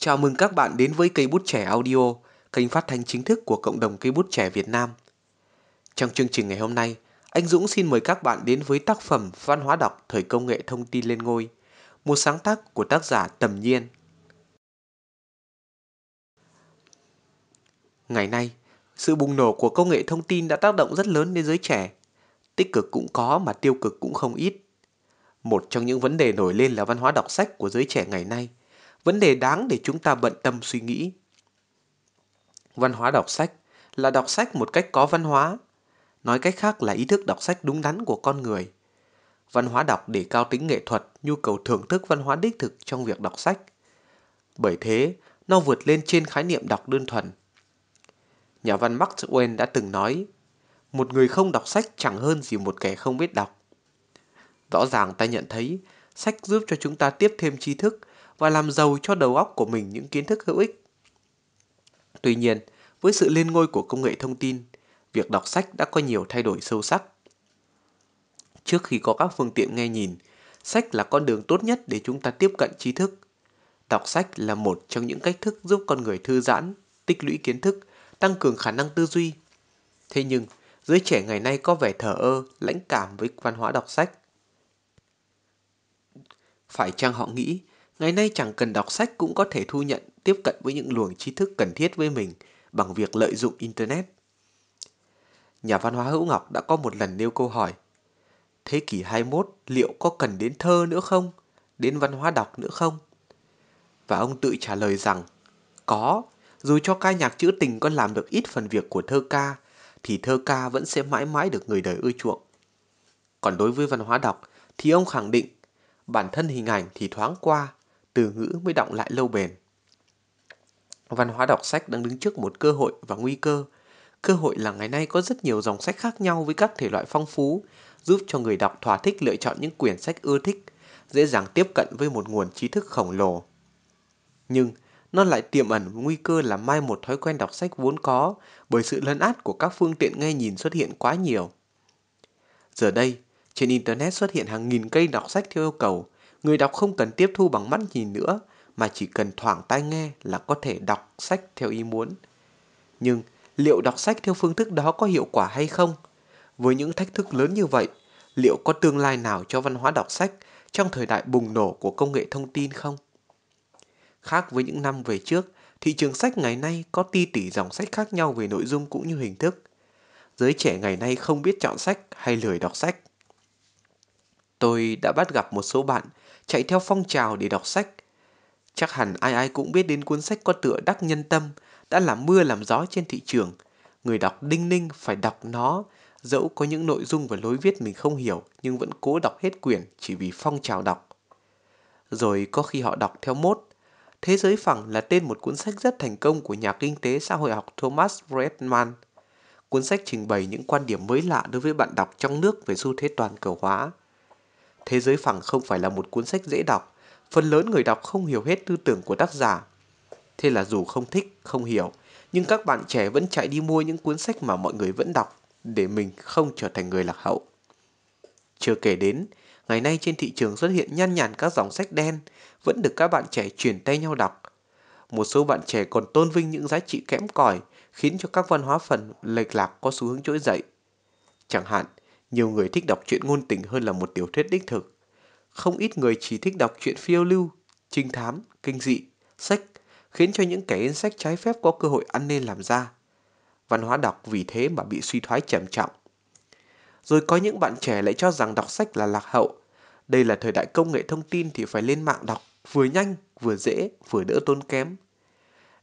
Chào mừng các bạn đến với Cây Bút Trẻ Audio, kênh phát thanh chính thức của cộng đồng Cây Bút Trẻ Việt Nam. Trong chương trình ngày hôm nay, anh Dũng xin mời các bạn đến với tác phẩm Văn hóa đọc thời công nghệ thông tin lên ngôi, một sáng tác của tác giả Tầm Nhiên. Ngày nay, sự bùng nổ của công nghệ thông tin đã tác động rất lớn đến giới trẻ. Tích cực cũng có mà tiêu cực cũng không ít. Một trong những vấn đề nổi lên là văn hóa đọc sách của giới trẻ ngày nay, vấn đề đáng để chúng ta bận tâm suy nghĩ. Văn hóa đọc sách là đọc sách một cách có văn hóa, nói cách khác là ý thức đọc sách đúng đắn của con người. Văn hóa đọc để cao tính nghệ thuật, nhu cầu thưởng thức văn hóa đích thực trong việc đọc sách. Bởi thế, nó vượt lên trên khái niệm đọc đơn thuần. Nhà văn Mark Twain đã từng nói, một người không đọc sách chẳng hơn gì một kẻ không biết đọc. Rõ ràng ta nhận thấy, sách giúp cho chúng ta tiếp thêm tri thức và làm giàu cho đầu óc của mình những kiến thức hữu ích. Tuy nhiên, với sự lên ngôi của công nghệ thông tin, việc đọc sách đã có nhiều thay đổi sâu sắc. Trước khi có các phương tiện nghe nhìn, sách là con đường tốt nhất để chúng ta tiếp cận tri thức. Đọc sách là một trong những cách thức giúp con người thư giãn, tích lũy kiến thức, tăng cường khả năng tư duy. Thế nhưng, giới trẻ ngày nay có vẻ thờ ơ, lãnh cảm với văn hóa đọc sách. Phải chăng họ nghĩ, ngày nay chẳng cần đọc sách cũng có thể thu nhận, tiếp cận với những luồng tri thức cần thiết với mình bằng việc lợi dụng Internet? Nhà văn hóa Hữu Ngọc đã có một lần nêu câu hỏi Thế kỷ 21 liệu có cần đến thơ nữa không? Đến văn hóa đọc nữa không? Và ông tự trả lời rằng Có, dù cho ca nhạc trữ tình có làm được ít phần việc của thơ ca thì thơ ca vẫn sẽ mãi mãi được người đời ưa chuộng. Còn đối với văn hóa đọc thì ông khẳng định bản thân hình ảnh thì thoáng qua, từ ngữ mới động lại lâu bền. Văn hóa đọc sách đang đứng trước một cơ hội và nguy cơ. Cơ hội là ngày nay có rất nhiều dòng sách khác nhau với các thể loại phong phú, giúp cho người đọc thỏa thích lựa chọn những quyển sách ưa thích, dễ dàng tiếp cận với một nguồn trí thức khổng lồ. Nhưng nó lại tiềm ẩn nguy cơ là mai một thói quen đọc sách vốn có bởi sự lấn át của các phương tiện nghe nhìn xuất hiện quá nhiều. Giờ đây, trên Internet xuất hiện hàng nghìn cây đọc sách theo yêu cầu, người đọc không cần tiếp thu bằng mắt nhìn nữa mà chỉ cần thoảng tai nghe là có thể đọc sách theo ý muốn. Nhưng liệu đọc sách theo phương thức đó có hiệu quả hay không? Với những thách thức lớn như vậy, liệu có tương lai nào cho văn hóa đọc sách trong thời đại bùng nổ của công nghệ thông tin không? Khác với những năm về trước, thị trường sách ngày nay có ti tỷ dòng sách khác nhau về nội dung cũng như hình thức. Giới trẻ ngày nay không biết chọn sách hay lười đọc sách. Tôi đã bắt gặp một số bạn chạy theo phong trào để đọc sách. Chắc hẳn ai ai cũng biết đến cuốn sách có tựa đắc nhân tâm đã làm mưa làm gió trên thị trường. Người đọc đinh ninh phải đọc nó, dẫu có những nội dung và lối viết mình không hiểu nhưng vẫn cố đọc hết quyển chỉ vì phong trào đọc. Rồi có khi họ đọc theo mốt, Thế giới phẳng là tên một cuốn sách rất thành công của nhà kinh tế xã hội học Thomas Friedman. Cuốn sách trình bày những quan điểm mới lạ đối với bạn đọc trong nước về xu thế toàn cầu hóa. Thế giới phẳng không phải là một cuốn sách dễ đọc, phần lớn người đọc không hiểu hết tư tưởng của tác giả. Thế là dù không thích, không hiểu, nhưng các bạn trẻ vẫn chạy đi mua những cuốn sách mà mọi người vẫn đọc để mình không trở thành người lạc hậu. Chưa kể đến, ngày nay trên thị trường xuất hiện nhan nhản các dòng sách đen, vẫn được các bạn trẻ truyền tay nhau đọc. Một số bạn trẻ còn tôn vinh những giá trị kém cỏi, khiến cho các văn hóa phần lệch lạc có xu hướng trỗi dậy. Chẳng hạn, nhiều người thích đọc truyện ngôn tình hơn là một tiểu thuyết đích thực. Không ít người chỉ thích đọc truyện phiêu lưu, trinh thám, kinh dị, sách, khiến cho những kẻ in sách trái phép có cơ hội ăn nên làm ra. Văn hóa đọc vì thế mà bị suy thoái trầm trọng. Rồi có những bạn trẻ lại cho rằng đọc sách là lạc hậu. Đây là thời đại công nghệ thông tin thì phải lên mạng đọc vừa nhanh, vừa dễ, vừa đỡ tốn kém.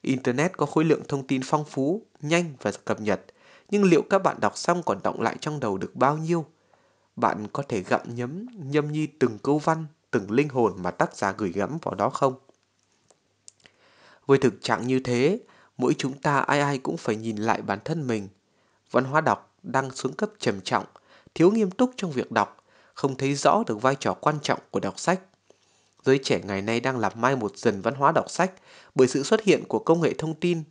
Internet có khối lượng thông tin phong phú, nhanh và cập nhật, nhưng liệu các bạn đọc xong còn động lại trong đầu được bao nhiêu? Bạn có thể gặm nhấm, nhâm nhi từng câu văn, từng linh hồn mà tác giả gửi gắm vào đó không? Với thực trạng như thế, mỗi chúng ta ai ai cũng phải nhìn lại bản thân mình. Văn hóa đọc đang xuống cấp trầm trọng, thiếu nghiêm túc trong việc đọc, không thấy rõ được vai trò quan trọng của đọc sách giới trẻ ngày nay đang làm mai một dần văn hóa đọc sách bởi sự xuất hiện của công nghệ thông tin.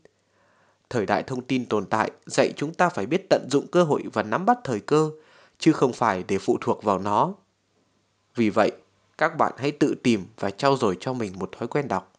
Thời đại thông tin tồn tại dạy chúng ta phải biết tận dụng cơ hội và nắm bắt thời cơ, chứ không phải để phụ thuộc vào nó. Vì vậy, các bạn hãy tự tìm và trau dồi cho mình một thói quen đọc.